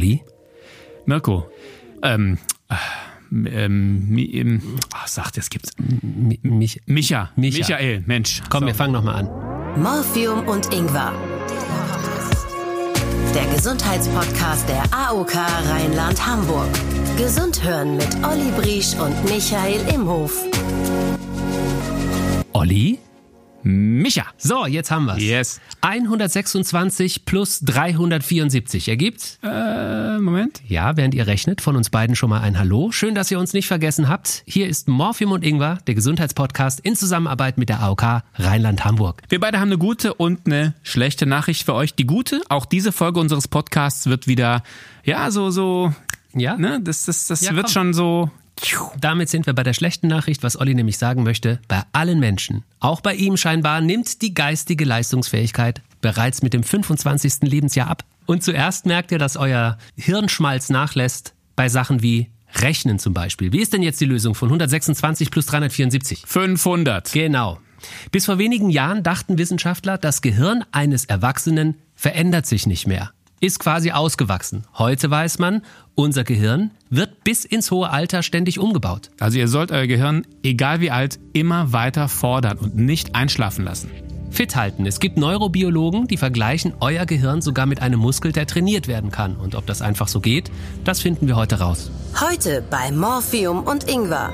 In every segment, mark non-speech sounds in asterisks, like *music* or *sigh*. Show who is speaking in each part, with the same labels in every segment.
Speaker 1: Olli?
Speaker 2: Mirko, ähm, äh, ähm, ähm, ach, sagt, es gibt's.
Speaker 1: Mi mich,
Speaker 2: Micha,
Speaker 1: Micha.
Speaker 2: Michael, Mensch.
Speaker 1: Komm,
Speaker 2: So.
Speaker 1: wir fangen nochmal an.
Speaker 3: Morphium und Ingwer. Der Gesundheitspodcast der AOK Rheinland-Hamburg. Gesund hören mit Olli Briesch und Michael Imhof.
Speaker 1: Olli?
Speaker 2: Micha.
Speaker 1: So, jetzt haben wir's.
Speaker 2: Yes.
Speaker 1: 126 plus 374 ergibt,
Speaker 2: Äh, Moment.
Speaker 1: ja, während ihr rechnet, von uns beiden schon mal ein Hallo. Schön, dass ihr uns nicht vergessen habt. Hier ist Morphium und Ingwer, der Gesundheitspodcast in Zusammenarbeit mit der AOK Rheinland-Hamburg.
Speaker 2: Wir beide haben eine gute und eine schlechte Nachricht für euch. Die gute, auch diese Folge unseres Podcasts wird wieder, ja, so, so,
Speaker 1: Ja?
Speaker 2: ne, das, das, das
Speaker 1: Ja,
Speaker 2: wird
Speaker 1: komm.
Speaker 2: schon so.
Speaker 1: Damit sind wir bei der schlechten Nachricht, was Olli nämlich sagen möchte. Bei allen Menschen, auch bei ihm scheinbar, nimmt die geistige Leistungsfähigkeit bereits mit dem 25. Lebensjahr ab. Und zuerst merkt ihr, dass euer Hirnschmalz nachlässt bei Sachen wie Rechnen zum Beispiel. Wie ist denn jetzt die Lösung von 126 plus 374?
Speaker 2: 500.
Speaker 1: Genau. Bis vor wenigen Jahren dachten Wissenschaftler, das Gehirn eines Erwachsenen verändert sich nicht mehr. Ist quasi ausgewachsen. Heute weiß man, unser Gehirn wird bis ins hohe Alter ständig umgebaut.
Speaker 2: Also ihr sollt euer Gehirn, egal wie alt, immer weiter fordern und nicht einschlafen lassen.
Speaker 1: Fit halten. Es gibt Neurobiologen, die vergleichen euer Gehirn sogar mit einem Muskel, der trainiert werden kann. Und ob das einfach so geht, das finden wir heute raus.
Speaker 3: Heute bei Morphium und Ingwer.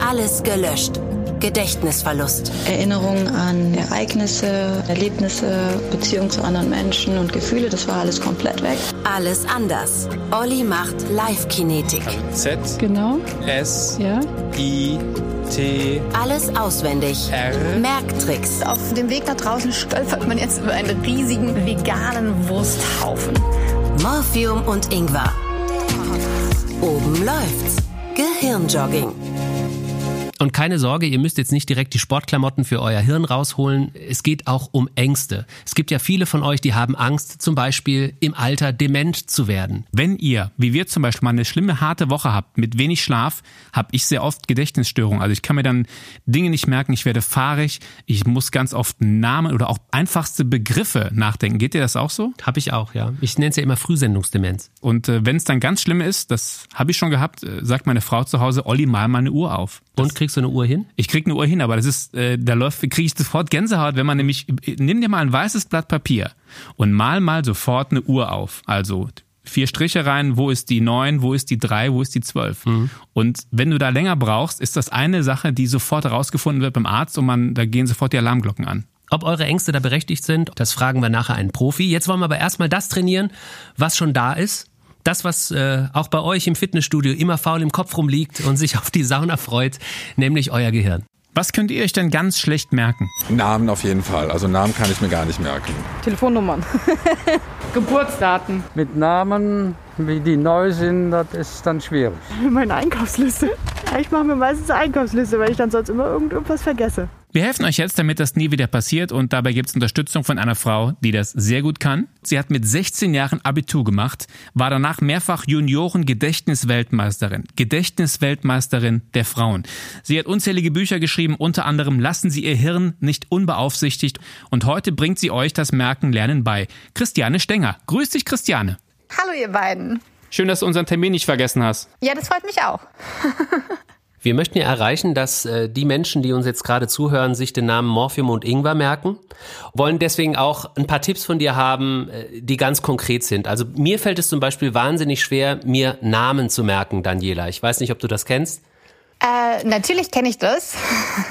Speaker 3: Alles gelöscht. Gedächtnisverlust.
Speaker 4: Erinnerungen an Ereignisse, Erlebnisse, Beziehungen zu anderen Menschen und Gefühle, das war alles komplett weg.
Speaker 3: Alles anders. Olli macht Live-Kinetik.
Speaker 5: Z,
Speaker 6: Genau,
Speaker 5: S,
Speaker 6: ja.
Speaker 5: I, T,
Speaker 3: Alles auswendig.
Speaker 5: R.
Speaker 3: Merktricks.
Speaker 7: Auf dem Weg nach draußen stolpert man jetzt über einen riesigen veganen Wursthaufen.
Speaker 3: Morphium und Ingwer. Oben läuft's. Gehirnjogging.
Speaker 1: Und keine Sorge, ihr müsst jetzt nicht direkt die Sportklamotten für euer Hirn rausholen. Es geht auch um Ängste. Es gibt ja viele von euch, die haben Angst, zum Beispiel im Alter dement zu werden.
Speaker 2: Wenn ihr, wie wir zum Beispiel, mal eine schlimme, harte Woche habt, mit wenig Schlaf, habe ich sehr oft Gedächtnisstörungen. Also ich kann mir dann Dinge nicht merken, ich werde fahrig, ich muss ganz oft Namen oder auch einfachste Begriffe nachdenken. Geht dir das auch so?
Speaker 1: Hab ich auch, ja. Ich nenne es ja immer Frühsendungsdemenz.
Speaker 2: Und äh, wenn es dann ganz schlimm ist, das habe ich schon gehabt, äh, sagt meine Frau zu Hause, Olli, mal mal eine Uhr auf.
Speaker 1: Und kriegst du eine Uhr hin?
Speaker 2: Ich krieg eine Uhr hin, aber das ist, äh, da läuft, kriege ich sofort Gänsehaut, wenn man nämlich, nimm dir mal ein weißes Blatt Papier und mal mal sofort eine Uhr auf. Also vier Striche rein, wo ist die neun, wo ist die drei, wo ist die zwölf. Und wenn du da länger brauchst, ist das eine Sache, die sofort herausgefunden wird beim Arzt und man, da gehen sofort die Alarmglocken an.
Speaker 1: Ob eure Ängste da berechtigt sind, das fragen wir nachher einen Profi. Jetzt wollen wir aber erstmal das trainieren, was schon da ist. Das, was äh, auch bei euch im Fitnessstudio immer faul im Kopf rumliegt und sich auf die Sauna freut, nämlich euer Gehirn.
Speaker 2: Was könnt ihr euch denn ganz schlecht merken?
Speaker 8: Namen auf jeden Fall. Also Namen kann ich mir gar nicht merken.
Speaker 6: Telefonnummern. *laughs* Geburtsdaten.
Speaker 9: Mit Namen, wie die neu sind, das ist dann schwierig. *laughs*
Speaker 6: Meine Einkaufsliste. Ich mache mir meistens eine Einkaufsliste, weil ich dann sonst immer irgendwas vergesse.
Speaker 2: Wir helfen euch jetzt, damit das nie wieder passiert und dabei gibt es Unterstützung von einer Frau, die das sehr gut kann. Sie hat mit 16 Jahren Abitur gemacht, war danach mehrfach Junioren-Gedächtnisweltmeisterin, Gedächtnisweltmeisterin der Frauen. Sie hat unzählige Bücher geschrieben, unter anderem Lassen Sie Ihr Hirn nicht unbeaufsichtigt und heute bringt sie euch das Merken Lernen bei. Christiane Stenger. Grüß dich, Christiane.
Speaker 7: Hallo ihr beiden.
Speaker 2: Schön, dass du unseren Termin nicht vergessen hast.
Speaker 7: Ja, das freut mich auch. *laughs*
Speaker 1: Wir möchten ja erreichen, dass äh, die Menschen, die uns jetzt gerade zuhören, sich den Namen Morphium und Ingwer merken. Wollen deswegen auch ein paar Tipps von dir haben, äh, die ganz konkret sind. Also mir fällt es zum Beispiel wahnsinnig schwer, mir Namen zu merken, Daniela. Ich weiß nicht, ob du das kennst.
Speaker 7: Äh, natürlich kenne ich das.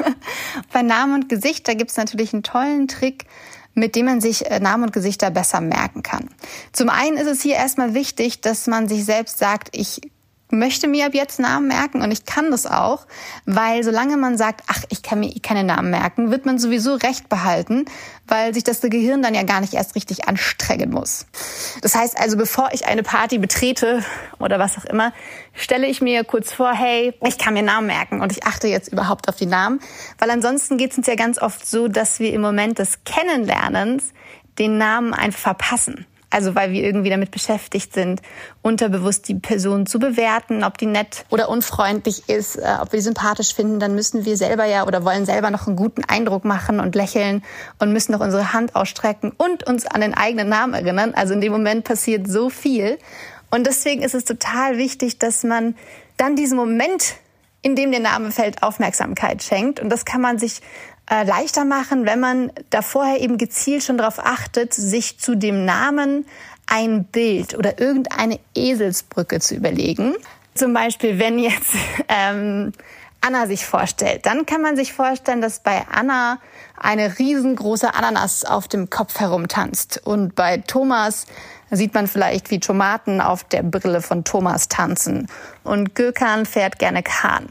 Speaker 7: *laughs* Bei Namen und Gesicht, da gibt's natürlich einen tollen Trick, mit dem man sich äh, Namen und Gesichter besser merken kann. Zum einen ist es hier erstmal wichtig, dass man sich selbst sagt, ich möchte mir ab jetzt Namen merken und ich kann das auch, weil solange man sagt, ach, ich kann mir eh keine Namen merken, wird man sowieso Recht behalten, weil sich das Gehirn dann ja gar nicht erst richtig anstrengen muss. Das heißt also, bevor ich eine Party betrete oder was auch immer, stelle ich mir kurz vor, hey, ich kann mir Namen merken und ich achte jetzt überhaupt auf die Namen, weil ansonsten geht es uns ja ganz oft so, dass wir im Moment des Kennenlernens den Namen einfach verpassen. Also weil wir irgendwie damit beschäftigt sind, unterbewusst die Person zu bewerten, ob die nett oder unfreundlich ist, äh, ob wir die sympathisch finden, dann müssen wir selber ja oder wollen selber noch einen guten Eindruck machen und lächeln und müssen noch unsere Hand ausstrecken und uns an den eigenen Namen erinnern. Also in dem Moment passiert so viel. Und deswegen ist es total wichtig, dass man dann diesen Moment, in dem der Name fällt, Aufmerksamkeit schenkt. Und das kann man sich äh, leichter machen, wenn man da vorher eben gezielt schon darauf achtet, sich zu dem Namen ein Bild oder irgendeine Eselsbrücke zu überlegen. Zum Beispiel, wenn jetzt *laughs* ähm, Anna sich vorstellt, dann kann man sich vorstellen, dass bei Anna eine riesengroße Ananas auf dem Kopf herumtanzt und bei Thomas sieht man vielleicht, wie Tomaten auf der Brille von Thomas tanzen. Und Gökan fährt gerne Kahn.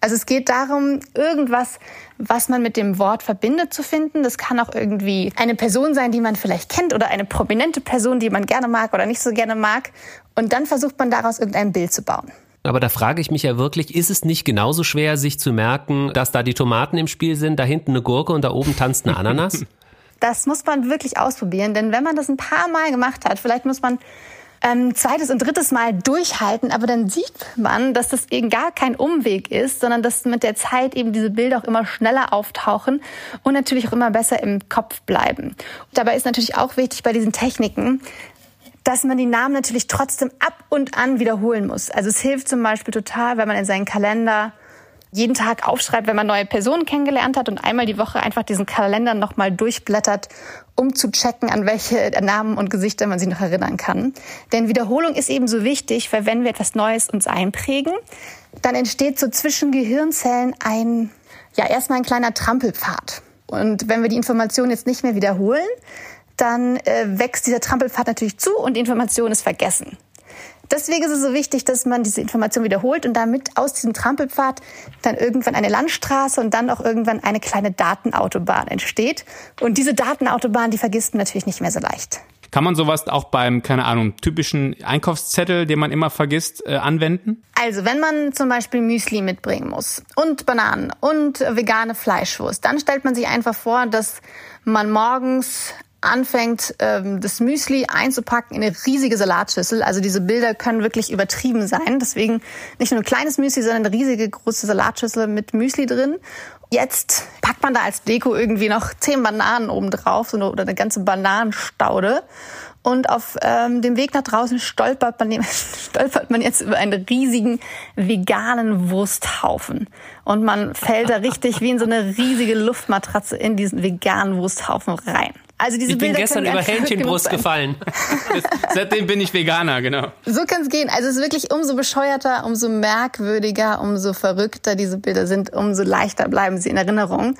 Speaker 7: Also es geht darum, irgendwas, was man mit dem Wort verbindet, zu finden. Das kann auch irgendwie eine Person sein, die man vielleicht kennt oder eine prominente Person, die man gerne mag oder nicht so gerne mag. Und dann versucht man daraus irgendein Bild zu bauen.
Speaker 1: Aber da frage ich mich ja wirklich, ist es nicht genauso schwer, sich zu merken, dass da die Tomaten im Spiel sind, da hinten eine Gurke und da oben tanzt eine Ananas? *laughs*
Speaker 7: Das muss man wirklich ausprobieren, denn wenn man das ein paar Mal gemacht hat, vielleicht muss man ähm, zweites und drittes Mal durchhalten, aber dann sieht man, dass das eben gar kein Umweg ist, sondern dass mit der Zeit eben diese Bilder auch immer schneller auftauchen und natürlich auch immer besser im Kopf bleiben. Dabei ist natürlich auch wichtig bei diesen Techniken, dass man die Namen natürlich trotzdem ab und an wiederholen muss. Also es hilft zum Beispiel total, wenn man in seinen Kalender jeden Tag aufschreibt, wenn man neue Personen kennengelernt hat und einmal die Woche einfach diesen Kalender nochmal durchblättert, um zu checken, an welche Namen und Gesichter man sich noch erinnern kann. Denn Wiederholung ist eben so wichtig, weil wenn wir etwas Neues uns einprägen, dann entsteht so zwischen Gehirnzellen ein, ja, erstmal ein kleiner Trampelpfad. Und wenn wir die Information jetzt nicht mehr wiederholen, dann äh, wächst dieser Trampelpfad natürlich zu und die Information ist vergessen. Deswegen ist es so wichtig, dass man diese Information wiederholt und damit aus diesem Trampelpfad dann irgendwann eine Landstraße und dann auch irgendwann eine kleine Datenautobahn entsteht. Und diese Datenautobahn, die vergisst man natürlich nicht mehr so leicht.
Speaker 2: Kann man sowas auch beim, keine Ahnung, typischen Einkaufszettel, den man immer vergisst, äh, anwenden?
Speaker 7: Also, wenn man zum Beispiel Müsli mitbringen muss und Bananen und vegane Fleischwurst, dann stellt man sich einfach vor, dass man morgens anfängt, ähm, das Müsli einzupacken in eine riesige Salatschüssel. Also diese Bilder können wirklich übertrieben sein. Deswegen nicht nur ein kleines Müsli, sondern eine riesige große Salatschüssel mit Müsli drin. Jetzt packt man da als Deko irgendwie noch zehn Bananen oben drauf oder eine ganze Bananenstaude. Und auf ähm, dem Weg nach draußen stolpert man, *laughs* stolpert man jetzt über einen riesigen veganen Wursthaufen. Und man fällt da richtig wie in so eine riesige Luftmatratze in diesen veganen Wursthaufen rein.
Speaker 1: Also diese ich bin Bilder gestern über Hähnchenbrust gefallen. *laughs*
Speaker 2: Seitdem bin ich Veganer, genau.
Speaker 7: So kann es gehen. Also es ist wirklich umso bescheuerter, umso merkwürdiger, umso verrückter diese Bilder sind, umso leichter bleiben sie in Erinnerung.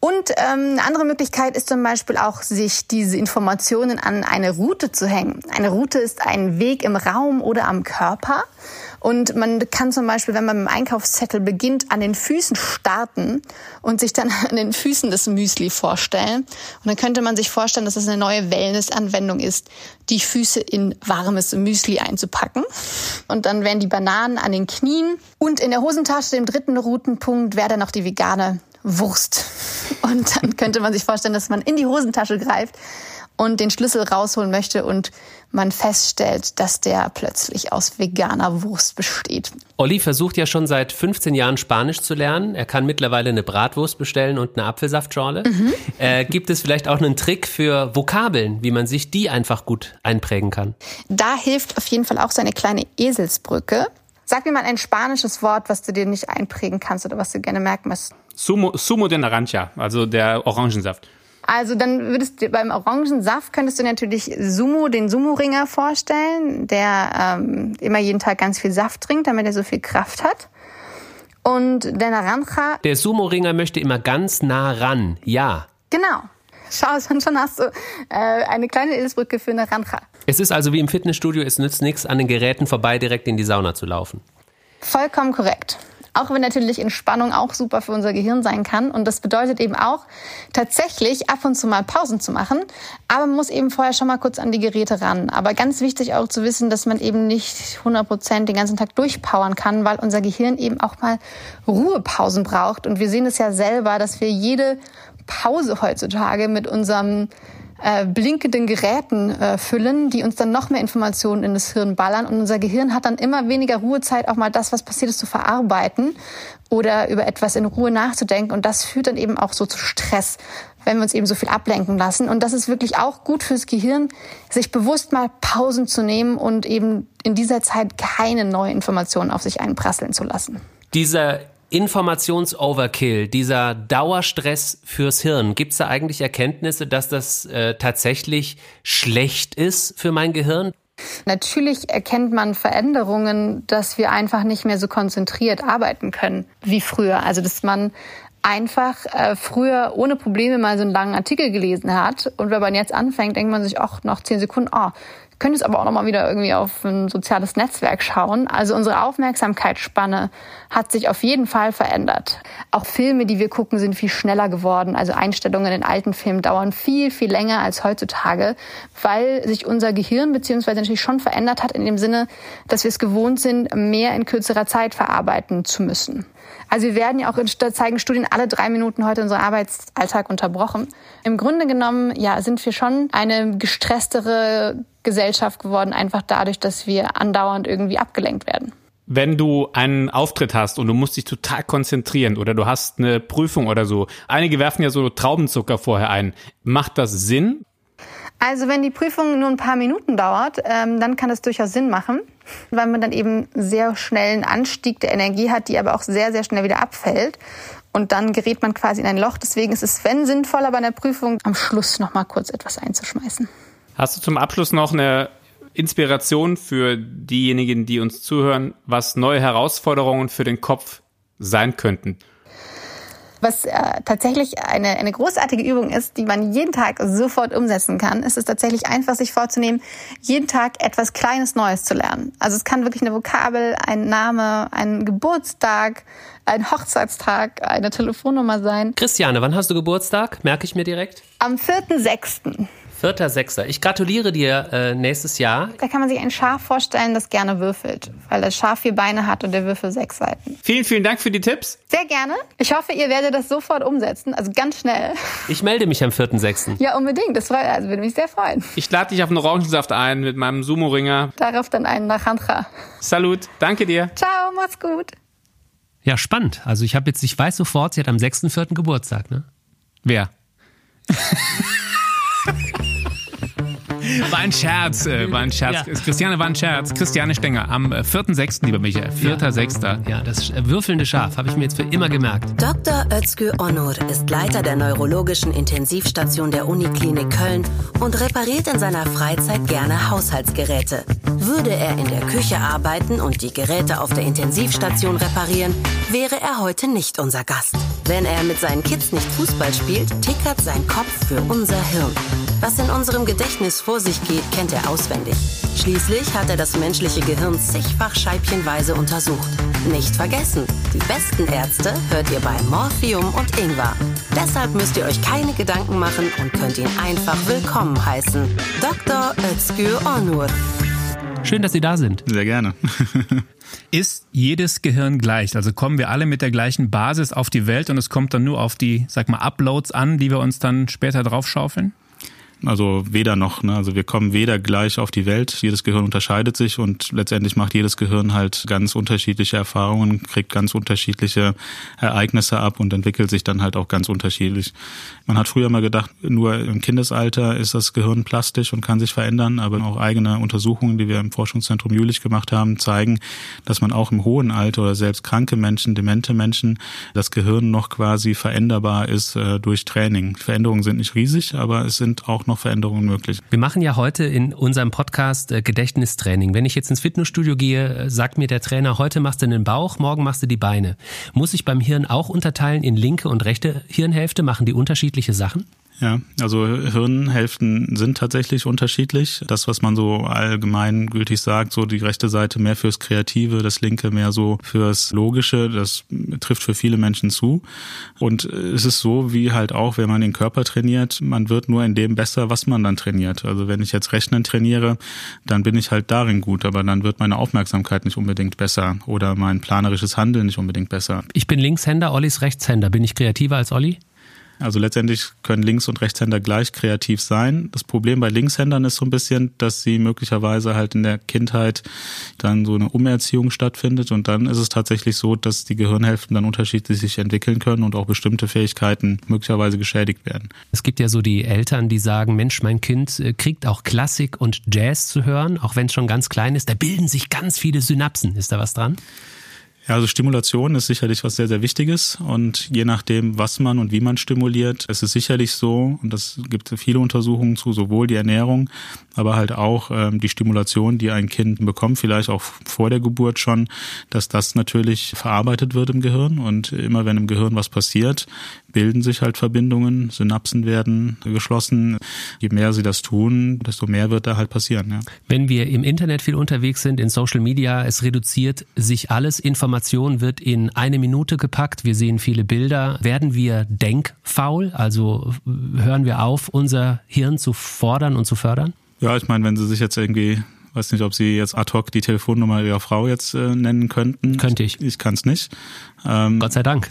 Speaker 7: Und ähm, eine andere Möglichkeit ist zum Beispiel auch, sich diese Informationen an eine Route zu hängen. Eine Route ist ein Weg im Raum oder am Körper. Und man kann zum Beispiel, wenn man mit dem Einkaufszettel beginnt, an den Füßen starten und sich dann an den Füßen des Müsli vorstellen. Und dann könnte man sich vorstellen, dass es eine neue Wellness-Anwendung ist, die Füße in warmes Müsli einzupacken. Und dann wären die Bananen an den Knien. Und in der Hosentasche, dem dritten Routenpunkt, wäre dann noch die vegane Wurst. Und dann könnte man sich vorstellen, dass man in die Hosentasche greift und den Schlüssel rausholen möchte und man feststellt, dass der plötzlich aus veganer Wurst besteht.
Speaker 1: Olli versucht ja schon seit 15 Jahren Spanisch zu lernen. Er kann mittlerweile eine Bratwurst bestellen und eine Apfelsaftschorle. Mhm. Äh, gibt es vielleicht auch einen Trick für Vokabeln, wie man sich die einfach gut einprägen kann?
Speaker 7: Da hilft auf jeden Fall auch seine kleine Eselsbrücke. Sag mir mal ein spanisches Wort, was du dir nicht einprägen kannst oder was du gerne merken musst.
Speaker 2: Sumo, Sumo de Naranja, also der Orangensaft.
Speaker 7: Also dann würdest du beim Orangensaft könntest du natürlich Sumo, den Sumo-Ringer vorstellen, der ähm, immer jeden Tag ganz viel Saft trinkt, damit er so viel Kraft hat. Und der Naranja.
Speaker 1: Der Sumo-Ringer möchte immer ganz nah ran, ja.
Speaker 7: Genau. Schau, schon hast du äh, eine kleine Eselsbrücke für Naranja.
Speaker 1: Es ist also wie im Fitnessstudio, es nützt nichts, an den Geräten vorbei direkt in die Sauna zu laufen.
Speaker 7: Vollkommen korrekt. Auch wenn natürlich Entspannung auch super für unser Gehirn sein kann. Und das bedeutet eben auch, tatsächlich ab und zu mal Pausen zu machen. Aber man muss eben vorher schon mal kurz an die Geräte ran. Aber ganz wichtig auch zu wissen, dass man eben nicht 100 Prozent den ganzen Tag durchpowern kann, weil unser Gehirn eben auch mal Ruhepausen braucht. Und wir sehen es ja selber, dass wir jede Pause heutzutage mit unserem äh, blinkenden Geräten äh, füllen, die uns dann noch mehr Informationen in das Hirn ballern. Und unser Gehirn hat dann immer weniger Ruhezeit, auch mal das, was passiert ist, zu verarbeiten oder über etwas in Ruhe nachzudenken. Und das führt dann eben auch so zu Stress, wenn wir uns eben so viel ablenken lassen. Und das ist wirklich auch gut fürs Gehirn, sich bewusst mal Pausen zu nehmen und eben in dieser Zeit keine neuen Informationen auf sich einprasseln zu lassen.
Speaker 1: Dieser Informationsoverkill, dieser Dauerstress fürs Hirn, gibt es da eigentlich Erkenntnisse, dass das äh, tatsächlich schlecht ist für mein Gehirn?
Speaker 7: Natürlich erkennt man Veränderungen, dass wir einfach nicht mehr so konzentriert arbeiten können wie früher. Also dass man einfach äh, früher ohne Probleme mal so einen langen Artikel gelesen hat. Und wenn man jetzt anfängt, denkt man sich, ach, nach zehn Sekunden, oh, könnte es aber auch nochmal wieder irgendwie auf ein soziales Netzwerk schauen. Also unsere Aufmerksamkeitsspanne hat sich auf jeden Fall verändert. Auch Filme, die wir gucken, sind viel schneller geworden. Also Einstellungen in alten Filmen dauern viel, viel länger als heutzutage, weil sich unser Gehirn beziehungsweise natürlich schon verändert hat in dem Sinne, dass wir es gewohnt sind, mehr in kürzerer Zeit verarbeiten zu müssen. Also wir werden ja auch in zeigen Studien alle drei Minuten heute unser Arbeitsalltag unterbrochen. Im Grunde genommen, ja, sind wir schon eine gestresstere Gesellschaft geworden, einfach dadurch, dass wir andauernd irgendwie abgelenkt werden.
Speaker 2: Wenn du einen Auftritt hast und du musst dich total konzentrieren oder du hast eine Prüfung oder so, einige werfen ja so Traubenzucker vorher ein. Macht das Sinn?
Speaker 7: Also wenn die Prüfung nur ein paar Minuten dauert, ähm, dann kann es durchaus Sinn machen, weil man dann eben sehr schnell einen Anstieg der Energie hat, die aber auch sehr, sehr schnell wieder abfällt. Und dann gerät man quasi in ein Loch. Deswegen ist es, wenn sinnvoller bei einer Prüfung, am Schluss noch mal kurz etwas einzuschmeißen.
Speaker 2: Hast du zum Abschluss noch eine Inspiration für diejenigen, die uns zuhören, was neue Herausforderungen für den Kopf sein könnten?
Speaker 7: Was äh, tatsächlich eine, eine großartige Übung ist, die man jeden Tag sofort umsetzen kann, ist es tatsächlich einfach, sich vorzunehmen, jeden Tag etwas Kleines Neues zu lernen. Also es kann wirklich eine Vokabel, ein Name, ein Geburtstag, ein Hochzeitstag, eine Telefonnummer sein.
Speaker 1: Christiane, wann hast du Geburtstag? Merke ich mir direkt?
Speaker 7: Am 4.6.
Speaker 1: Vierter, sechster. Ich gratuliere dir äh, nächstes Jahr.
Speaker 7: Da kann man sich ein Schaf vorstellen, das gerne würfelt, weil das Schaf vier Beine hat und der Würfel sechs Seiten.
Speaker 2: Vielen, vielen Dank für die Tipps.
Speaker 7: Sehr gerne. Ich hoffe, ihr werdet das sofort umsetzen, also ganz schnell.
Speaker 1: Ich melde mich am vierten, sechsten.
Speaker 7: Ja, unbedingt. Das freut, also würde mich sehr freuen.
Speaker 2: Ich lade dich auf einen Orangensaft ein mit meinem Sumo-Ringer.
Speaker 7: Darauf dann einen Nachandra.
Speaker 2: Salut. Danke dir.
Speaker 7: Ciao, mach's gut.
Speaker 1: Ja, spannend. Also ich habe jetzt, ich weiß sofort, sie hat am 6.4. Geburtstag, ne?
Speaker 2: Wer? *laughs* War ein Scherz, äh, war ein Scherz. Ja. Christiane war ein Scherz. Christiane Stenger am 4.6., äh, lieber Michael. 4.6.
Speaker 1: Ja. ja, das würfelnde Schaf habe ich mir jetzt für immer gemerkt.
Speaker 3: Dr. Özgür Onur ist Leiter der neurologischen Intensivstation der Uniklinik Köln und repariert in seiner Freizeit gerne Haushaltsgeräte. Würde er in der Küche arbeiten und die Geräte auf der Intensivstation reparieren, wäre er heute nicht unser Gast. Wenn er mit seinen Kids nicht Fußball spielt, tickert sein Kopf für unser Hirn. Was in unserem Gedächtnis vor sich geht, kennt er auswendig. Schließlich hat er das menschliche Gehirn zigfach scheibchenweise untersucht. Nicht vergessen, die besten Ärzte hört ihr bei Morphium und Ingwer. Deshalb müsst ihr euch keine Gedanken machen und könnt ihn einfach willkommen heißen. Dr. Özgür Onur.
Speaker 1: Schön, dass Sie da sind.
Speaker 10: Sehr gerne. *laughs*
Speaker 2: Ist jedes Gehirn gleich? Also kommen wir alle mit der gleichen Basis auf die Welt und es kommt dann nur auf die, sag mal, Uploads an, die wir uns dann später draufschaufeln?
Speaker 10: Also weder noch. Ne? Also wir kommen weder gleich auf die Welt. Jedes Gehirn unterscheidet sich und letztendlich macht jedes Gehirn halt ganz unterschiedliche Erfahrungen, kriegt ganz unterschiedliche Ereignisse ab und entwickelt sich dann halt auch ganz unterschiedlich. Man hat früher mal gedacht, nur im Kindesalter ist das Gehirn plastisch und kann sich verändern, aber auch eigene Untersuchungen, die wir im Forschungszentrum Jülich gemacht haben, zeigen, dass man auch im hohen Alter oder selbst kranke Menschen, demente Menschen, das Gehirn noch quasi veränderbar ist äh, durch Training. Veränderungen sind nicht riesig, aber es sind auch noch noch Veränderungen möglich.
Speaker 1: Wir machen ja heute in unserem Podcast äh, Gedächtnistraining. Wenn ich jetzt ins Fitnessstudio gehe, äh, sagt mir der Trainer, heute machst du den Bauch, morgen machst du die Beine. Muss ich beim Hirn auch unterteilen in linke und rechte Hirnhälfte? Machen die unterschiedliche Sachen?
Speaker 10: Ja, also Hirnhälften sind tatsächlich unterschiedlich. Das, was man so allgemeingültig sagt, so die rechte Seite mehr fürs Kreative, das linke mehr so fürs Logische, das trifft für viele Menschen zu. Und es ist so, wie halt auch, wenn man den Körper trainiert, man wird nur in dem besser, was man dann trainiert. Also wenn ich jetzt Rechnen trainiere, dann bin ich halt darin gut, aber dann wird meine Aufmerksamkeit nicht unbedingt besser oder mein planerisches Handeln nicht unbedingt besser.
Speaker 1: Ich bin Linkshänder, Olli ist Rechtshänder. Bin ich kreativer als Olli?
Speaker 10: Also letztendlich können Links- und Rechtshänder gleich kreativ sein. Das Problem bei Linkshändern ist so ein bisschen, dass sie möglicherweise halt in der Kindheit dann so eine Umerziehung stattfindet und dann ist es tatsächlich so, dass die Gehirnhälften dann unterschiedlich sich entwickeln können und auch bestimmte Fähigkeiten möglicherweise geschädigt werden.
Speaker 1: Es gibt ja so die Eltern, die sagen, Mensch, mein Kind äh, kriegt auch Klassik und Jazz zu hören, auch wenn es schon ganz klein ist. Da bilden sich ganz viele Synapsen. Ist da was dran?
Speaker 10: Ja, also Stimulation ist sicherlich was sehr, sehr Wichtiges und je nachdem, was man und wie man stimuliert, es ist sicherlich so, und das gibt viele Untersuchungen zu, sowohl die Ernährung, aber halt auch ähm, die Stimulation, die ein Kind bekommt, vielleicht auch vor der Geburt schon, dass das natürlich verarbeitet wird im Gehirn und immer wenn im Gehirn was passiert, bilden sich halt Verbindungen, Synapsen werden geschlossen. Je mehr sie das tun, desto mehr wird da halt passieren. Ja.
Speaker 1: Wenn wir im Internet viel unterwegs sind, in Social Media, es reduziert sich alles. Information wird in eine Minute gepackt. Wir sehen viele Bilder. Werden wir denkfaul? Also hören wir auf, unser Hirn zu fordern und zu fördern?
Speaker 10: Ja, ich meine, wenn Sie sich jetzt irgendwie weiß nicht, ob Sie jetzt ad hoc die Telefonnummer Ihrer Frau jetzt äh, nennen könnten.
Speaker 1: Könnte ich.
Speaker 10: Ich kann es nicht.
Speaker 1: Ähm, Gott sei Dank.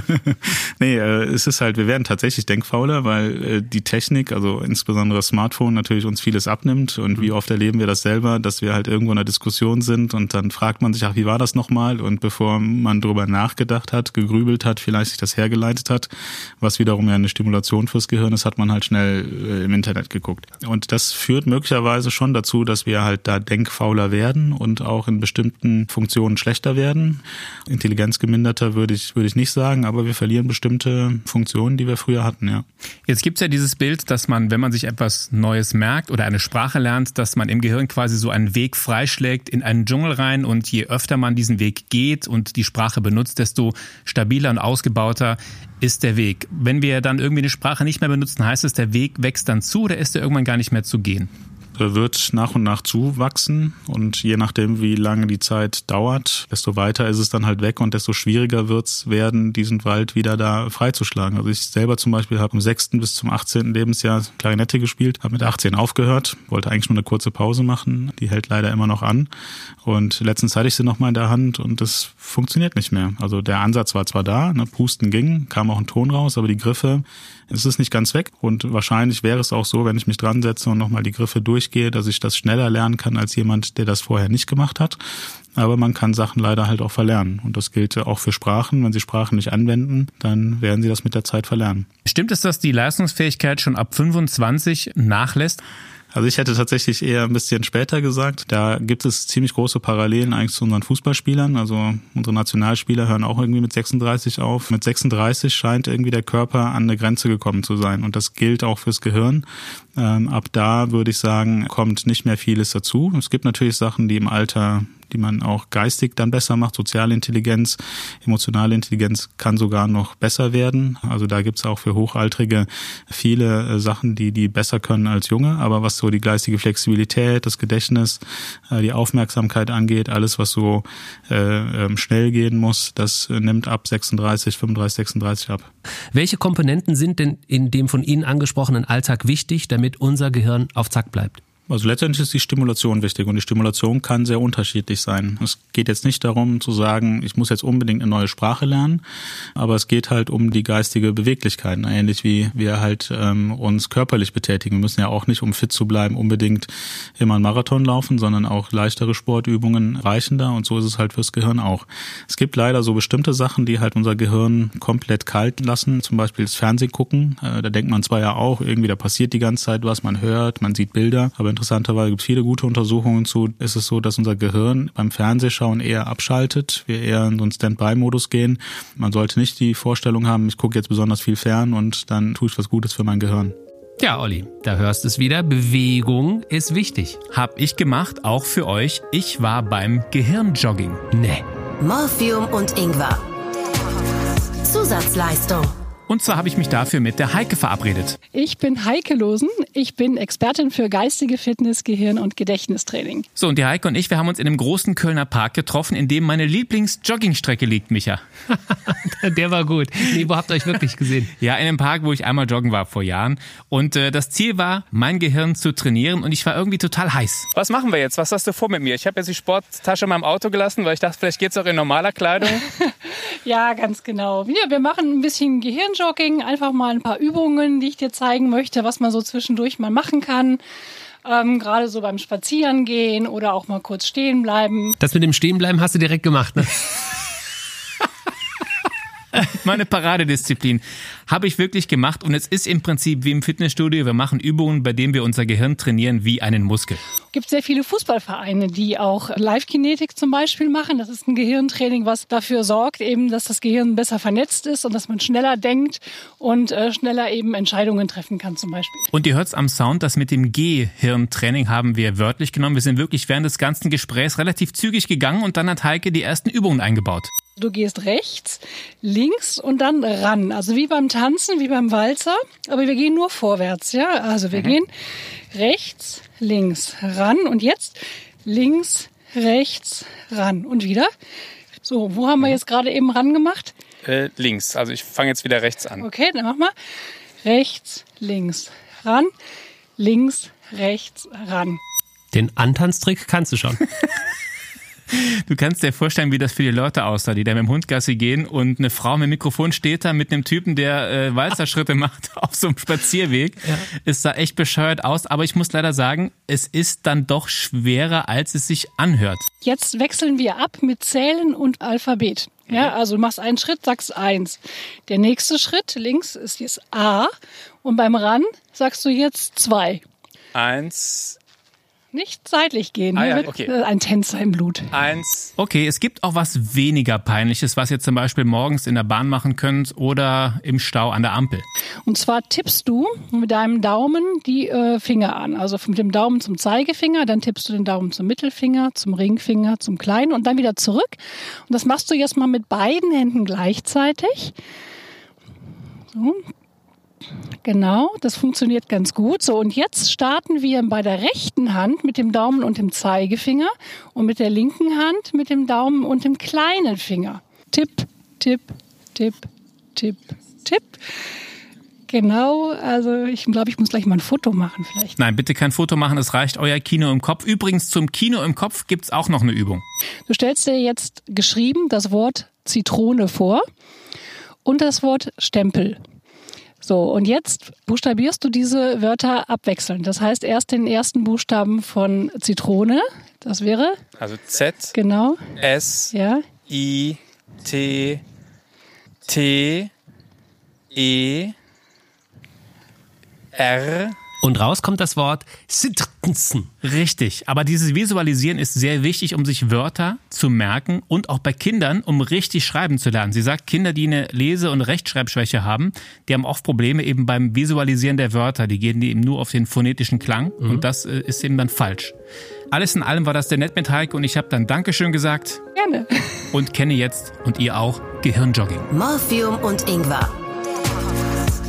Speaker 1: *laughs*
Speaker 10: nee, äh, es ist halt, wir werden tatsächlich denkfauler, weil äh, die Technik, also insbesondere Smartphone, natürlich uns vieles abnimmt. Und wie oft erleben wir das selber, dass wir halt irgendwo in einer Diskussion sind und dann fragt man sich, ach, wie war das nochmal? Und bevor man drüber nachgedacht hat, gegrübelt hat, vielleicht sich das hergeleitet hat, was wiederum ja eine Stimulation fürs Gehirn ist, hat man halt schnell äh, im Internet geguckt. Und das führt möglicherweise schon dazu, dass wir halt da denkfauler werden und auch in bestimmten Funktionen schlechter werden. Intelligenz abgeminderter würde ich, würde ich nicht sagen, aber wir verlieren bestimmte Funktionen, die wir früher hatten, ja.
Speaker 2: Jetzt gibt's ja dieses Bild, dass man, wenn man sich etwas Neues merkt oder eine Sprache lernt, dass man im Gehirn quasi so einen Weg freischlägt in einen Dschungel rein und je öfter man diesen Weg geht und die Sprache benutzt, desto stabiler und ausgebauter ist der Weg. Wenn wir dann irgendwie eine Sprache nicht mehr benutzen, heißt es, der Weg wächst dann zu oder ist er irgendwann gar nicht mehr zu gehen?
Speaker 10: Wird nach und nach zuwachsen und je nachdem, wie lange die Zeit dauert, desto weiter ist es dann halt weg und desto schwieriger wird es werden, diesen Wald wieder da freizuschlagen. Also ich selber zum Beispiel habe im 6. bis zum 18. Lebensjahr Klarinette gespielt, habe mit 18 aufgehört, wollte eigentlich nur eine kurze Pause machen, die hält leider immer noch an und letztens hatte ich sie nochmal in der Hand und das funktioniert nicht mehr. Also der Ansatz war zwar da, ne, Pusten ging, kam auch ein Ton raus, aber die Griffe, es ist nicht ganz weg und wahrscheinlich wäre es auch so, wenn ich mich dran setze und nochmal die Griffe durchgehe, dass ich das schneller lernen kann als jemand, der das vorher nicht gemacht hat. Aber man kann Sachen leider halt auch verlernen. Und das gilt auch für Sprachen. Wenn Sie Sprachen nicht anwenden, dann werden Sie das mit der Zeit verlernen.
Speaker 2: Stimmt es, dass die Leistungsfähigkeit schon ab 25 nachlässt?
Speaker 10: Also ich hätte tatsächlich eher ein bisschen später gesagt. Da gibt es ziemlich große Parallelen eigentlich zu unseren Fußballspielern. Also unsere Nationalspieler hören auch irgendwie mit 36 auf. Mit 36 scheint irgendwie der Körper an eine Grenze gekommen zu sein. Und das gilt auch fürs Gehirn. Ähm, ab da würde ich sagen, kommt nicht mehr vieles dazu. Es gibt natürlich Sachen, die im Alter die man auch geistig dann besser macht. Soziale Intelligenz, emotionale Intelligenz kann sogar noch besser werden. Also da gibt's auch für Hochaltrige viele äh, Sachen, die die besser können als Junge. Aber was so die geistige Flexibilität, das Gedächtnis, äh, die Aufmerksamkeit angeht, alles, was so äh, ähm, schnell gehen muss, das nimmt ab 36, 35, 36 ab.
Speaker 1: Welche Komponenten sind denn in dem von Ihnen angesprochenen Alltag wichtig, damit unser Gehirn auf Zack bleibt?
Speaker 10: Also letztendlich ist die Stimulation wichtig und die Stimulation kann sehr unterschiedlich sein. Es geht jetzt nicht darum zu sagen, ich muss jetzt unbedingt eine neue Sprache lernen, aber es geht halt um die geistige Beweglichkeit, ähnlich wie wir halt ähm, uns körperlich betätigen. Wir müssen ja auch nicht, um fit zu bleiben, unbedingt immer einen Marathon laufen, sondern auch leichtere Sportübungen reichen da und so ist es halt fürs Gehirn auch. Es gibt leider so bestimmte Sachen, die halt unser Gehirn komplett kalt lassen, zum Beispiel das Fernsehen gucken. Äh, da denkt man zwar ja auch, irgendwie da passiert die ganze Zeit was, man hört, man sieht Bilder, aber interessanterweise gibt es viele gute Untersuchungen zu, ist es so, dass unser Gehirn beim Fernsehschauen eher abschaltet, wir eher in so einen Standby-Modus gehen. Man sollte nicht die Vorstellung haben, ich gucke jetzt besonders viel fern und dann tue ich was Gutes für mein Gehirn.
Speaker 1: Ja, Olli, da hörst du es wieder. Bewegung ist wichtig.
Speaker 2: Hab ich gemacht, auch für euch. Ich war beim Gehirnjogging.
Speaker 1: Nee.
Speaker 3: Morphium und Ingwer. Zusatzleistung.
Speaker 2: Und zwar habe ich mich dafür mit der Heike verabredet.
Speaker 11: Ich bin Heike Losen. Ich bin Expertin für geistige Fitness, Gehirn und Gedächtnistraining.
Speaker 2: So, und die Heike und ich, wir haben uns in einem großen Kölner Park getroffen, in dem meine Lieblings-Joggingstrecke liegt, Micha. *laughs*
Speaker 1: der war gut. Nee, wo habt ihr euch wirklich gesehen? *laughs*
Speaker 2: Ja, in einem Park, wo ich einmal joggen war vor Jahren. Und äh, das Ziel war, mein Gehirn zu trainieren und ich war irgendwie total heiß.
Speaker 5: Was machen wir jetzt? Was hast du vor mit mir? Ich habe jetzt die Sporttasche in meinem Auto gelassen, weil ich dachte, vielleicht geht's auch in normaler Kleidung. *laughs*
Speaker 11: ja, ganz genau. Ja, wir machen ein bisschen Gehirnjogging Gehirnjogging, einfach mal ein paar Übungen, die ich dir zeigen möchte, was man so zwischendurch mal machen kann. Ähm, Gerade so beim Spazierengehen oder auch mal kurz stehen bleiben.
Speaker 1: Das mit dem Stehenbleiben hast du direkt gemacht, ne? *laughs*
Speaker 2: Meine Paradedisziplin. Habe ich wirklich gemacht und es ist im Prinzip wie im Fitnessstudio. Wir machen Übungen, bei denen wir unser Gehirn trainieren wie einen Muskel.
Speaker 11: Es gibt sehr viele Fußballvereine, die auch Live-Kinetik zum Beispiel machen. Das ist ein Gehirntraining, was dafür sorgt, eben, dass das Gehirn besser vernetzt ist und dass man schneller denkt und äh, schneller eben Entscheidungen treffen kann zum Beispiel.
Speaker 2: Und ihr hört es am Sound, das mit dem Gehirntraining haben wir wörtlich genommen. Wir sind wirklich während des ganzen Gesprächs relativ zügig gegangen und dann hat Heike die ersten Übungen eingebaut.
Speaker 11: Du gehst rechts, links und dann ran. Also wie beim Tanzen, wie beim Walzer. Aber wir gehen nur vorwärts, ja? Also wir mhm. gehen rechts, links, ran. Und jetzt links, rechts, ran. Und wieder. So, wo haben wir jetzt gerade eben ran gemacht?
Speaker 5: Äh, links. Also ich fange jetzt wieder rechts an.
Speaker 11: Okay, dann mach mal. Rechts, links, ran. Links, rechts, ran.
Speaker 1: Den Antanztrick kannst du schon. *laughs*
Speaker 2: Du kannst dir vorstellen, wie das für die Leute aussah, die da mit dem Hund Gassi gehen und eine Frau mit dem Mikrofon steht da mit einem Typen, der äh, Walzerschritte *laughs* macht auf so einem Spazierweg. Ja. Es sah echt bescheuert aus, aber ich muss leider sagen, es ist dann doch schwerer, als es sich anhört.
Speaker 11: Jetzt wechseln wir ab mit Zählen und Alphabet. Ja, also du machst einen Schritt, sagst eins. Der nächste Schritt links ist jetzt A und beim Ran sagst du jetzt zwei.
Speaker 5: Eins,
Speaker 11: nicht seitlich gehen.
Speaker 5: Ah, ja, okay.
Speaker 11: Ein Tänzer im Blut.
Speaker 5: Eins.
Speaker 2: Okay, es gibt auch was weniger Peinliches, was ihr zum Beispiel morgens in der Bahn machen könnt oder im Stau an der Ampel.
Speaker 11: Und zwar tippst du mit deinem Daumen die äh, Finger an. Also mit dem Daumen zum Zeigefinger, dann tippst du den Daumen zum Mittelfinger, zum Ringfinger, zum Kleinen und dann wieder zurück. Und das machst du jetzt mal mit beiden Händen gleichzeitig. So, Genau, das funktioniert ganz gut. So, und jetzt starten wir bei der rechten Hand mit dem Daumen und dem Zeigefinger und mit der linken Hand mit dem Daumen und dem kleinen Finger. Tipp, tipp, tipp, tipp, tipp. Genau, also ich glaube, ich muss gleich mal ein Foto machen vielleicht.
Speaker 2: Nein, bitte kein Foto machen, es reicht euer Kino im Kopf. Übrigens, zum Kino im Kopf gibt es auch noch eine Übung.
Speaker 11: Du stellst dir jetzt geschrieben das Wort Zitrone vor und das Wort Stempel. So, und jetzt buchstabierst du diese Wörter abwechselnd. Das heißt, erst den ersten Buchstaben von Zitrone, das wäre?
Speaker 5: Also Z.
Speaker 11: Genau.
Speaker 5: S.
Speaker 11: Ja.
Speaker 5: I. T. T. E. R.
Speaker 1: Und raus kommt das Wort Sitrzen.
Speaker 2: Richtig. Aber dieses Visualisieren ist sehr wichtig, um sich Wörter zu merken und auch bei Kindern, um richtig schreiben zu lernen. Sie sagt, Kinder, die eine Lese- und Rechtschreibschwäche haben, die haben oft Probleme eben beim Visualisieren der Wörter. Die gehen eben nur auf den phonetischen Klang mhm. und das äh, ist eben dann falsch. Alles in allem war das der nett mit Heike und ich habe dann Dankeschön gesagt.
Speaker 11: Gerne.
Speaker 2: Und kenne jetzt und ihr auch Gehirnjogging.
Speaker 3: Morphium und Ingwer.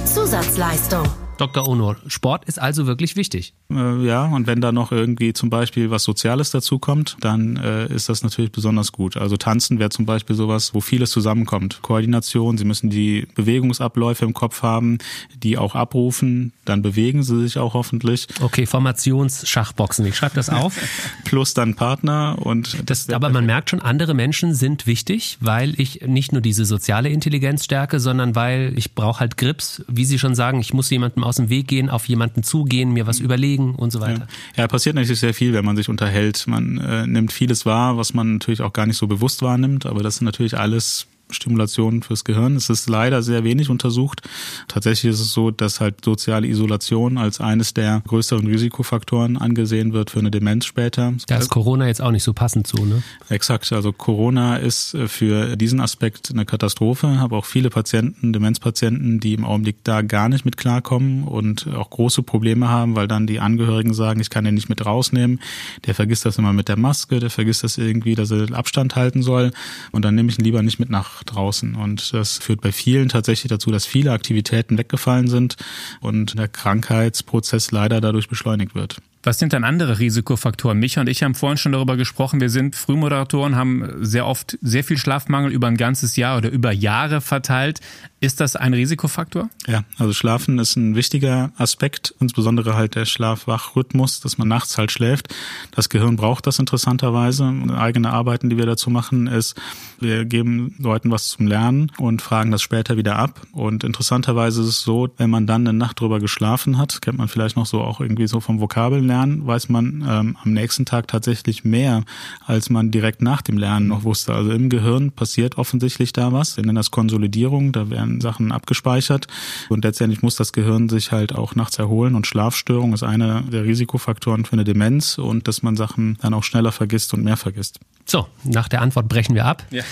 Speaker 3: Zusatzleistung.
Speaker 1: Dr. Onor, Sport ist also wirklich wichtig.
Speaker 10: Äh, ja, und wenn da noch irgendwie zum Beispiel was Soziales dazukommt, dann äh, ist das natürlich besonders gut. Also Tanzen wäre zum Beispiel sowas, wo vieles zusammenkommt. Koordination, Sie müssen die Bewegungsabläufe im Kopf haben, die auch abrufen, dann bewegen Sie sich auch hoffentlich.
Speaker 1: Okay, Formationsschachboxen, ich schreibe das *laughs* auf.
Speaker 10: Plus dann Partner und...
Speaker 1: Das, aber man merkt schon, andere Menschen sind wichtig, weil ich nicht nur diese soziale Intelligenz stärke, sondern weil ich brauche halt Grips, wie Sie schon sagen, ich muss jemandem aus dem Weg gehen, auf jemanden zugehen, mir was überlegen und so weiter.
Speaker 10: Ja, ja passiert natürlich sehr viel, wenn man sich unterhält. Man äh, nimmt vieles wahr, was man natürlich auch gar nicht so bewusst wahrnimmt, aber das sind natürlich alles Stimulation fürs Gehirn. Es ist leider sehr wenig untersucht. Tatsächlich ist es so, dass halt soziale Isolation als eines der größeren Risikofaktoren angesehen wird für eine Demenz später.
Speaker 1: Da ist Corona jetzt auch nicht so passend zu, ne?
Speaker 10: Exakt. Also Corona ist äh, für diesen Aspekt eine Katastrophe. Ich habe auch viele Patienten, Demenzpatienten, die im Augenblick da gar nicht mit klarkommen und auch große Probleme haben, weil dann die Angehörigen sagen, ich kann den nicht mit rausnehmen. Der vergisst das immer mit der Maske, der vergisst das irgendwie, dass er Abstand halten soll und dann nehme ich ihn lieber nicht mit nach draußen. Und das führt bei vielen tatsächlich dazu, dass viele Aktivitäten weggefallen sind und der Krankheitsprozess leider dadurch beschleunigt wird.
Speaker 2: Was sind dann andere Risikofaktoren? Micha und ich haben vorhin schon darüber gesprochen. Wir sind Frühmoderatoren, haben sehr oft sehr viel Schlafmangel über ein ganzes Jahr oder über Jahre verteilt. Ist das ein Risikofaktor?
Speaker 10: Ja, also Schlafen ist ein wichtiger Aspekt, insbesondere halt der Schlaf-Wach-Rhythmus, dass man nachts halt schläft. Das Gehirn braucht das interessanterweise. Eigene Arbeiten, die wir dazu machen, ist, wir geben Leuten was zum Lernen und fragen das später wieder ab. Und interessanterweise ist es so, wenn man dann eine Nacht drüber geschlafen hat, kennt man vielleicht noch so auch irgendwie so vom Vokabeln lernen, weiß man ähm, am nächsten Tag tatsächlich mehr, als man direkt nach dem Lernen noch wusste. Also im Gehirn passiert offensichtlich da was. Wir nennen das Konsolidierung, da werden Sachen abgespeichert. Und letztendlich muss das Gehirn sich halt auch nachts erholen. Und Schlafstörung ist einer der Risikofaktoren für eine Demenz und dass man Sachen dann auch schneller vergisst und mehr vergisst.
Speaker 1: So, nach der Antwort brechen wir ab.
Speaker 2: Ja.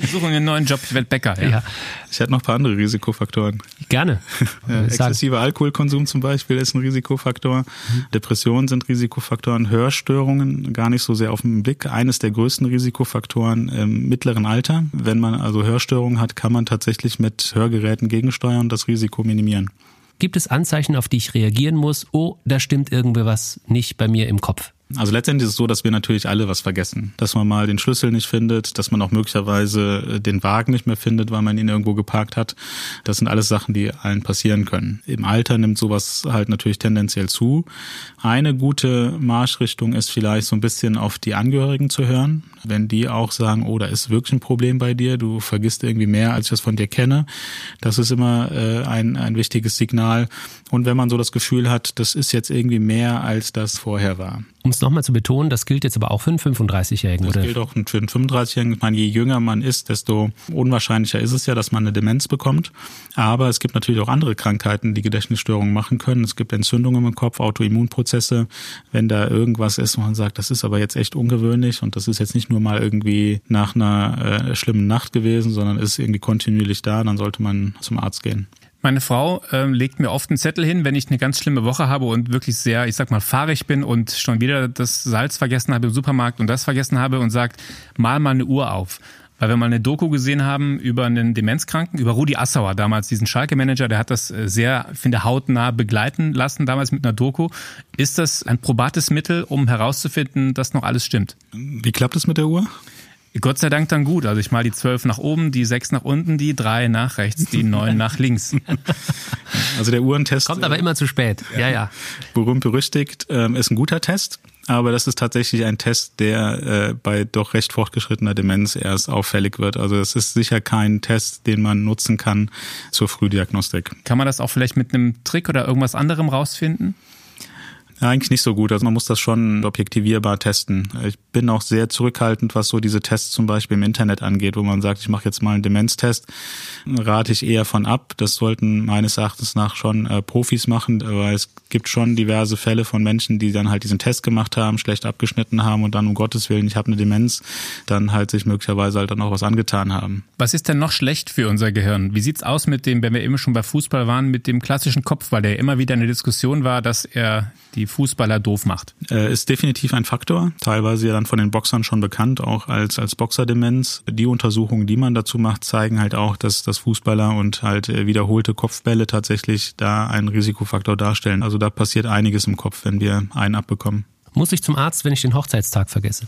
Speaker 2: Wir suchen einen neuen Job, ich werde Bäcker. Ja. ja.
Speaker 10: Ich hätte noch ein paar andere Risikofaktoren.
Speaker 1: Gerne. *laughs*
Speaker 10: Ja, exzessiver Alkoholkonsum zum Beispiel ist ein Risikofaktor. Mhm. Depressionen sind Risikofaktoren. Hörstörungen gar nicht so sehr auf den Blick. Eines der größten Risikofaktoren im mittleren Alter. Wenn man also Hörstörungen hat, kann man tatsächlich mit Hörgeräten gegensteuern das Risiko minimieren.
Speaker 1: Gibt es Anzeichen, auf die ich reagieren muss? Oh, da stimmt irgendwie was nicht bei mir im Kopf.
Speaker 10: Also letztendlich ist es so, dass wir natürlich alle was vergessen. Dass man mal den Schlüssel nicht findet, dass man auch möglicherweise äh, den Wagen nicht mehr findet, weil man ihn irgendwo geparkt hat. Das sind alles Sachen, die allen passieren können. Im Alter nimmt sowas halt natürlich tendenziell zu. Eine gute Marschrichtung ist vielleicht so ein bisschen auf die Angehörigen zu hören. Wenn die auch sagen, oh, da ist wirklich ein Problem bei dir, du vergisst irgendwie mehr, als ich das von dir kenne. Das ist immer äh, ein, ein wichtiges Signal. Und wenn man so das Gefühl hat, das ist jetzt irgendwie mehr, als das vorher war.
Speaker 1: Um es nochmal zu betonen, das gilt jetzt aber auch für einen 35-Jährigen,
Speaker 10: oder? Das gilt auch für einen 35-Jährigen. Ich meine, je jünger man ist, desto unwahrscheinlicher ist es ja, dass man eine Demenz bekommt. Aber es gibt natürlich auch andere Krankheiten, die Gedächtnisstörungen machen können. Es gibt Entzündungen im Kopf, Autoimmunprozesse. Wenn da irgendwas ist, wo man sagt, das ist aber jetzt echt ungewöhnlich und das ist jetzt nicht nur mal irgendwie nach einer äh, schlimmen Nacht gewesen, sondern ist irgendwie kontinuierlich da, dann sollte man zum Arzt gehen.
Speaker 2: Meine Frau äh, legt mir oft einen Zettel hin, wenn ich eine ganz schlimme Woche habe und wirklich sehr, ich sag mal, fahrig bin und schon wieder das Salz vergessen habe im Supermarkt und das vergessen habe und sagt, mal mal eine Uhr auf. Weil wir mal eine Doku gesehen haben über einen Demenzkranken, über Rudi Assauer, damals diesen Schalke-Manager, der hat das äh, sehr, finde hautnah begleiten lassen, damals mit einer Doku. Ist das ein probates Mittel, um herauszufinden, dass noch alles stimmt?
Speaker 10: Wie klappt es mit der Uhr?
Speaker 2: Gott sei Dank dann gut. Also ich mal die zwölf nach oben, die sechs nach unten, die drei nach rechts, die *laughs* neun nach links.
Speaker 10: Also der Uhrentest.
Speaker 1: Kommt aber immer zu spät. Ja, ja.
Speaker 10: Berühmt berüchtigt, ähm, ist ein guter Test. Aber das ist tatsächlich ein Test, der äh, bei doch recht fortgeschrittener Demenz erst auffällig wird. Also es ist sicher kein Test, den man nutzen kann zur Frühdiagnostik.
Speaker 2: Kann man das auch vielleicht mit einem Trick oder irgendwas anderem rausfinden?
Speaker 10: Ja, eigentlich nicht so gut. Also man muss das schon objektivierbar testen. Ich bin auch sehr zurückhaltend, was so diese Tests zum Beispiel im Internet angeht, wo man sagt, ich mache jetzt mal einen Demenztest. Rate ich eher von ab. Das sollten meines Erachtens nach schon äh, Profis machen, weil es gibt schon diverse Fälle von Menschen, die dann halt diesen Test gemacht haben, schlecht abgeschnitten haben und dann um Gottes Willen, ich habe eine Demenz, dann halt sich möglicherweise halt dann auch was angetan haben.
Speaker 2: Was ist denn noch schlecht für unser Gehirn? Wie sieht's aus mit dem, wenn wir eben schon bei Fußball waren, mit dem klassischen Kopf, weil der immer wieder eine Diskussion war, dass er die Fußballer doof macht?
Speaker 10: Äh, ist definitiv ein Faktor, teilweise ja dann von den Boxern schon bekannt, auch als, als Boxerdemenz. Die Untersuchungen, die man dazu macht, zeigen halt auch, dass, dass Fußballer und halt äh, wiederholte Kopfbälle tatsächlich da einen Risikofaktor darstellen. Also da passiert einiges im Kopf, wenn wir einen abbekommen.
Speaker 1: Muss ich zum Arzt, wenn ich den Hochzeitstag vergesse?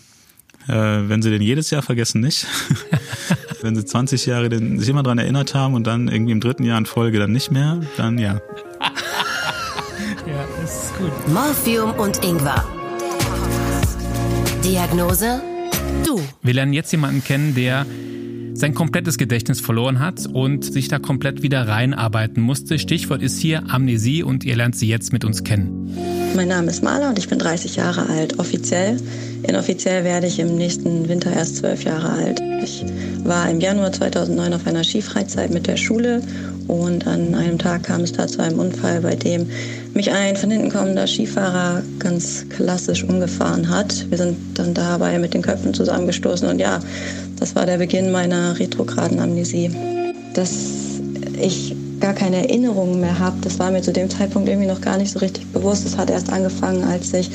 Speaker 10: Äh, wenn sie den jedes Jahr vergessen, nicht. *laughs* wenn sie 20 Jahre den, sich immer daran erinnert haben und dann irgendwie im dritten Jahr in Folge dann nicht mehr, dann ja. *laughs*
Speaker 3: Morphium und Ingwer. Diagnose? Du.
Speaker 2: Wir lernen jetzt jemanden kennen, der sein komplettes Gedächtnis verloren hat und sich da komplett wieder reinarbeiten musste. Stichwort ist hier Amnesie und ihr lernt sie jetzt mit uns kennen.
Speaker 4: Mein Name ist Maler und ich bin 30 Jahre alt, offiziell. Inoffiziell werde ich im nächsten Winter erst 12 Jahre alt. Ich war im Januar 2009 auf einer Skifreizeit mit der Schule und an einem Tag kam es da zu einem Unfall, bei dem mich ein von hinten kommender Skifahrer ganz klassisch umgefahren hat. Wir sind dann dabei mit den Köpfen zusammengestoßen und ja, das war der Beginn meiner retrograden Amnesie. Dass ich gar keine Erinnerungen mehr habe, das war mir zu dem Zeitpunkt irgendwie noch gar nicht so richtig bewusst. Das hat erst angefangen, als ich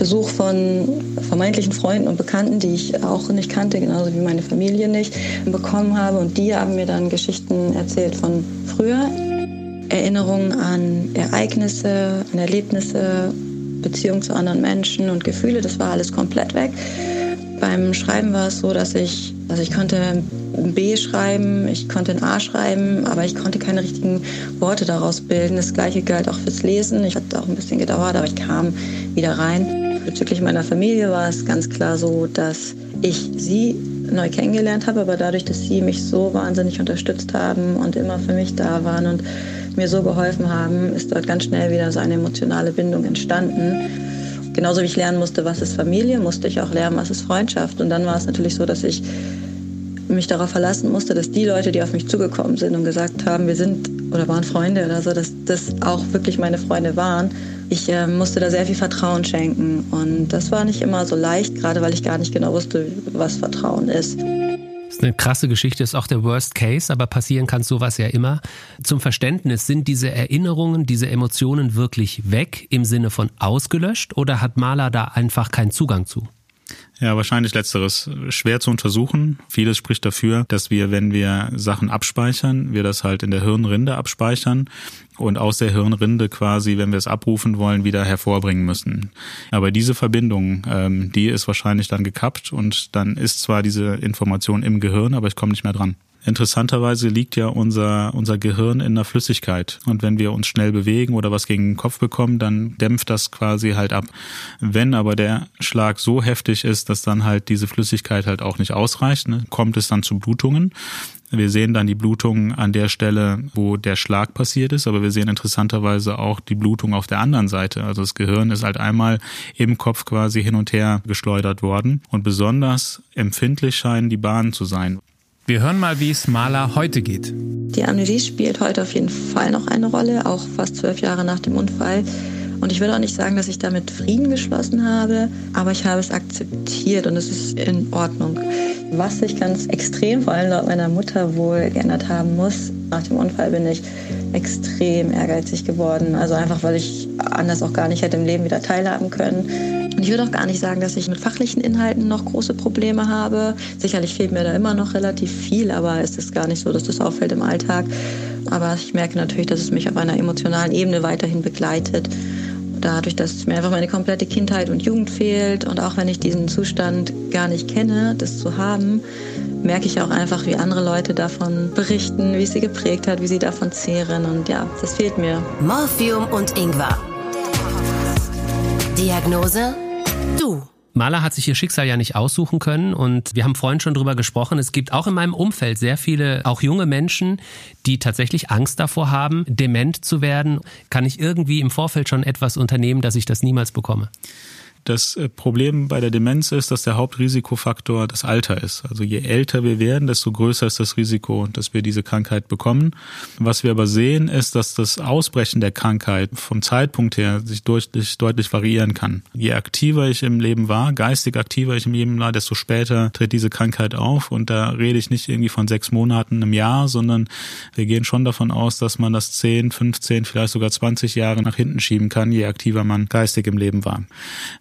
Speaker 4: Besuch von vermeintlichen Freunden und Bekannten, die ich auch nicht kannte, genauso wie meine Familie nicht, bekommen habe. Und die haben mir dann Geschichten erzählt von früher. Erinnerungen an Ereignisse, an Erlebnisse, Beziehung zu anderen Menschen und Gefühle, das war alles komplett weg. Beim Schreiben war es so, dass ich, also ich konnte ein B schreiben, ich konnte ein A schreiben, aber ich konnte keine richtigen Worte daraus bilden. Das gleiche galt auch fürs Lesen. Ich hatte auch ein bisschen gedauert, aber ich kam wieder rein. Bezüglich meiner Familie war es ganz klar so, dass ich sie neu kennengelernt habe, aber dadurch, dass sie mich so wahnsinnig unterstützt haben und immer für mich da waren und mir so geholfen haben, ist dort ganz schnell wieder so eine emotionale Bindung entstanden. Genauso wie ich lernen musste, was ist Familie, musste ich auch lernen, was ist Freundschaft. Und dann war es natürlich so, dass ich mich darauf verlassen musste, dass die Leute, die auf mich zugekommen sind und gesagt haben, wir sind oder waren Freunde oder so, dass das auch wirklich meine Freunde waren. Ich äh, musste da sehr viel Vertrauen schenken und das war nicht immer so leicht, gerade weil ich gar nicht genau wusste, was Vertrauen ist.
Speaker 1: Das ist eine krasse Geschichte, ist auch der Worst Case, aber passieren kann sowas ja immer. Zum Verständnis, sind diese Erinnerungen, diese Emotionen wirklich weg im Sinne von ausgelöscht oder hat Maler da einfach keinen Zugang zu?
Speaker 10: Ja, wahrscheinlich letzteres. Schwer zu untersuchen. Vieles spricht dafür, dass wir, wenn wir Sachen abspeichern, wir das halt in der Hirnrinde abspeichern und aus der Hirnrinde quasi, wenn wir es abrufen wollen, wieder hervorbringen müssen. Aber diese Verbindung, ähm, die ist wahrscheinlich dann gekappt und dann ist zwar diese Information im Gehirn, aber ich komme nicht mehr dran. Interessanterweise liegt ja unser, unser Gehirn in der Flüssigkeit. Und wenn wir uns schnell bewegen oder was gegen den Kopf bekommen, dann dämpft das quasi halt ab. Wenn aber der Schlag so heftig ist, dass dann halt diese Flüssigkeit halt auch nicht ausreicht, ne, kommt es dann zu Blutungen. Wir sehen dann die Blutung an der Stelle, wo der Schlag passiert ist, aber wir sehen interessanterweise auch die Blutung auf der anderen Seite. Also das Gehirn ist halt einmal im Kopf quasi hin und her geschleudert worden und besonders empfindlich scheinen die Bahnen zu sein.
Speaker 2: Wir hören mal, wie es Maler heute geht.
Speaker 4: Die Amnesie spielt heute auf jeden Fall noch eine Rolle, auch fast zwölf Jahre nach dem Unfall. Und ich würde auch nicht sagen, dass ich damit Frieden geschlossen habe, aber ich habe es akzeptiert und es ist in Ordnung. Was sich ganz extrem, vor allem laut meiner Mutter, wohl geändert haben muss, nach dem Unfall bin ich extrem ehrgeizig geworden. Also einfach, weil ich anders auch gar nicht hätte im Leben wieder teilhaben können. Und ich würde auch gar nicht sagen, dass ich mit fachlichen Inhalten noch große Probleme habe. Sicherlich fehlt mir da immer noch relativ viel, aber es ist gar nicht so, dass das auffällt im Alltag. Aber ich merke natürlich, dass es mich auf einer emotionalen Ebene weiterhin begleitet. Dadurch, dass mir einfach meine komplette Kindheit und Jugend fehlt und auch wenn ich diesen Zustand gar nicht kenne, das zu haben, merke ich auch einfach, wie andere Leute davon berichten, wie es sie geprägt hat, wie sie davon zehren und ja, das fehlt mir.
Speaker 3: Morphium und Ingwer. Diagnose Du.
Speaker 1: Maler hat sich ihr Schicksal ja nicht aussuchen können und wir haben vorhin schon drüber gesprochen. Es gibt auch in meinem Umfeld sehr viele, auch junge Menschen, die tatsächlich Angst davor haben, dement zu werden. Kann ich irgendwie im Vorfeld schon etwas unternehmen, dass ich das niemals bekomme?
Speaker 10: Das äh, Problem bei der Demenz ist, dass der Hauptrisikofaktor das Alter ist. Also je älter wir werden, desto größer ist das Risiko, dass wir diese Krankheit bekommen. Was wir aber sehen, ist, dass das Ausbrechen der Krankheit vom Zeitpunkt her sich deutlich, deutlich variieren kann. Je aktiver ich im Leben war, geistig aktiver ich im Leben war, desto später tritt diese Krankheit auf. Und da rede ich nicht irgendwie von sechs Monaten im Jahr, sondern wir gehen schon davon aus, dass man das 10, 15, vielleicht sogar 20 Jahre nach hinten schieben kann, je aktiver man geistig im Leben war.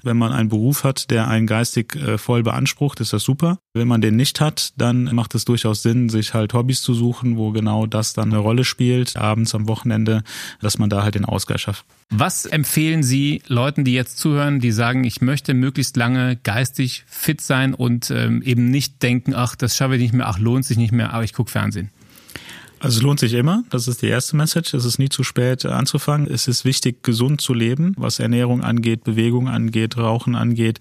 Speaker 10: Wenn man einen Beruf hat, der einen geistig äh, voll beansprucht, ist das super. Wenn man den nicht hat, dann macht es durchaus Sinn, sich halt Hobbys zu suchen, wo genau das dann eine Rolle spielt, abends am Wochenende, dass man da halt den Ausgleich schafft.
Speaker 2: Was empfehlen Sie Leuten, die jetzt zuhören, die sagen, ich möchte möglichst lange geistig fit sein und ähm, eben nicht denken, ach, das schaffe ich nicht mehr, ach, lohnt sich nicht mehr, aber ich gucke Fernsehen?
Speaker 10: Also es lohnt sich immer. Das ist die erste Message. Es ist nie zu spät anzufangen. Es ist wichtig, gesund zu leben, was Ernährung angeht, Bewegung angeht, Rauchen angeht.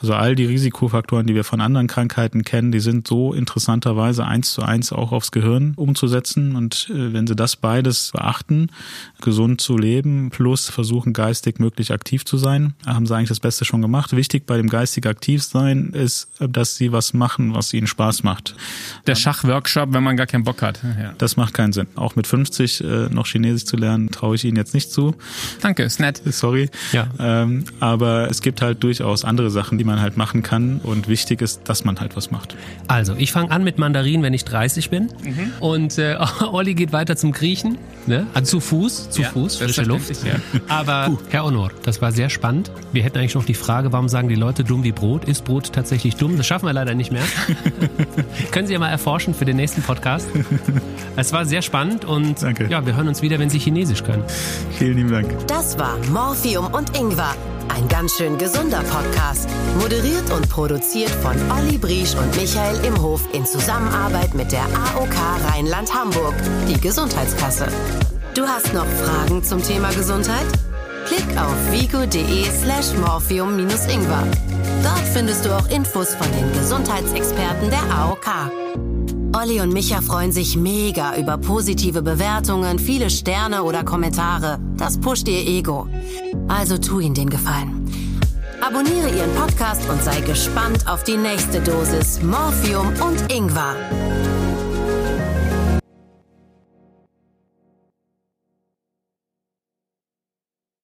Speaker 10: Also all die Risikofaktoren, die wir von anderen Krankheiten kennen, die sind so interessanterweise eins zu eins auch aufs Gehirn umzusetzen. Und äh, wenn Sie das beides beachten, gesund zu leben, plus versuchen geistig möglich aktiv zu sein, haben Sie eigentlich das Beste schon gemacht. Wichtig bei dem geistig aktiv sein ist, dass Sie was machen, was Ihnen Spaß macht.
Speaker 2: Der Schachworkshop, wenn man gar keinen Bock hat.
Speaker 10: Ja. Das macht keinen Sinn. Auch mit 50 äh, noch Chinesisch zu lernen, traue ich Ihnen jetzt nicht zu.
Speaker 2: Danke, ist nett.
Speaker 10: Sorry. Ja. Ähm, aber es gibt halt durchaus andere Sachen, die man halt machen kann und wichtig ist, dass man halt was macht.
Speaker 1: Also, ich fange an mit Mandarin, wenn ich 30 bin mhm. und äh, *laughs* Olli geht weiter zum Griechen, ne? also zu Fuß, zu ja, Fuß, frische Luft. Ja. *laughs* Aber Puh. Herr Honor, das war sehr spannend. Wir hätten eigentlich noch die Frage, warum sagen die Leute dumm wie Brot? Ist Brot tatsächlich dumm? Das schaffen wir leider nicht mehr. *laughs* Können Sie ja mal erforschen für den nächsten Podcast. Es Das war sehr spannend und
Speaker 10: Danke.
Speaker 1: ja, wir hören uns wieder, wenn Sie Chinesisch können.
Speaker 10: Vielen lieben Dank.
Speaker 3: Das war Morphium und Ingwer. Ein ganz schön gesunder Podcast. Moderiert und produziert von Olli Briesch und Michael Imhof in Zusammenarbeit mit der AOK Rheinland-Hamburg, die Gesundheitskasse. Du hast noch Fragen zum Thema Gesundheit? Klick auf vigo.de slash morphium-ingwer. Dort findest du auch Infos von den Gesundheitsexperten der AOK. Olli und Micha freuen sich mega über positive Bewertungen, viele Sterne oder Kommentare. Das pusht ihr Ego. Also tu ihnen den Gefallen. Abonniere ihren Podcast und sei gespannt auf die nächste Dosis Morphium und Ingwer.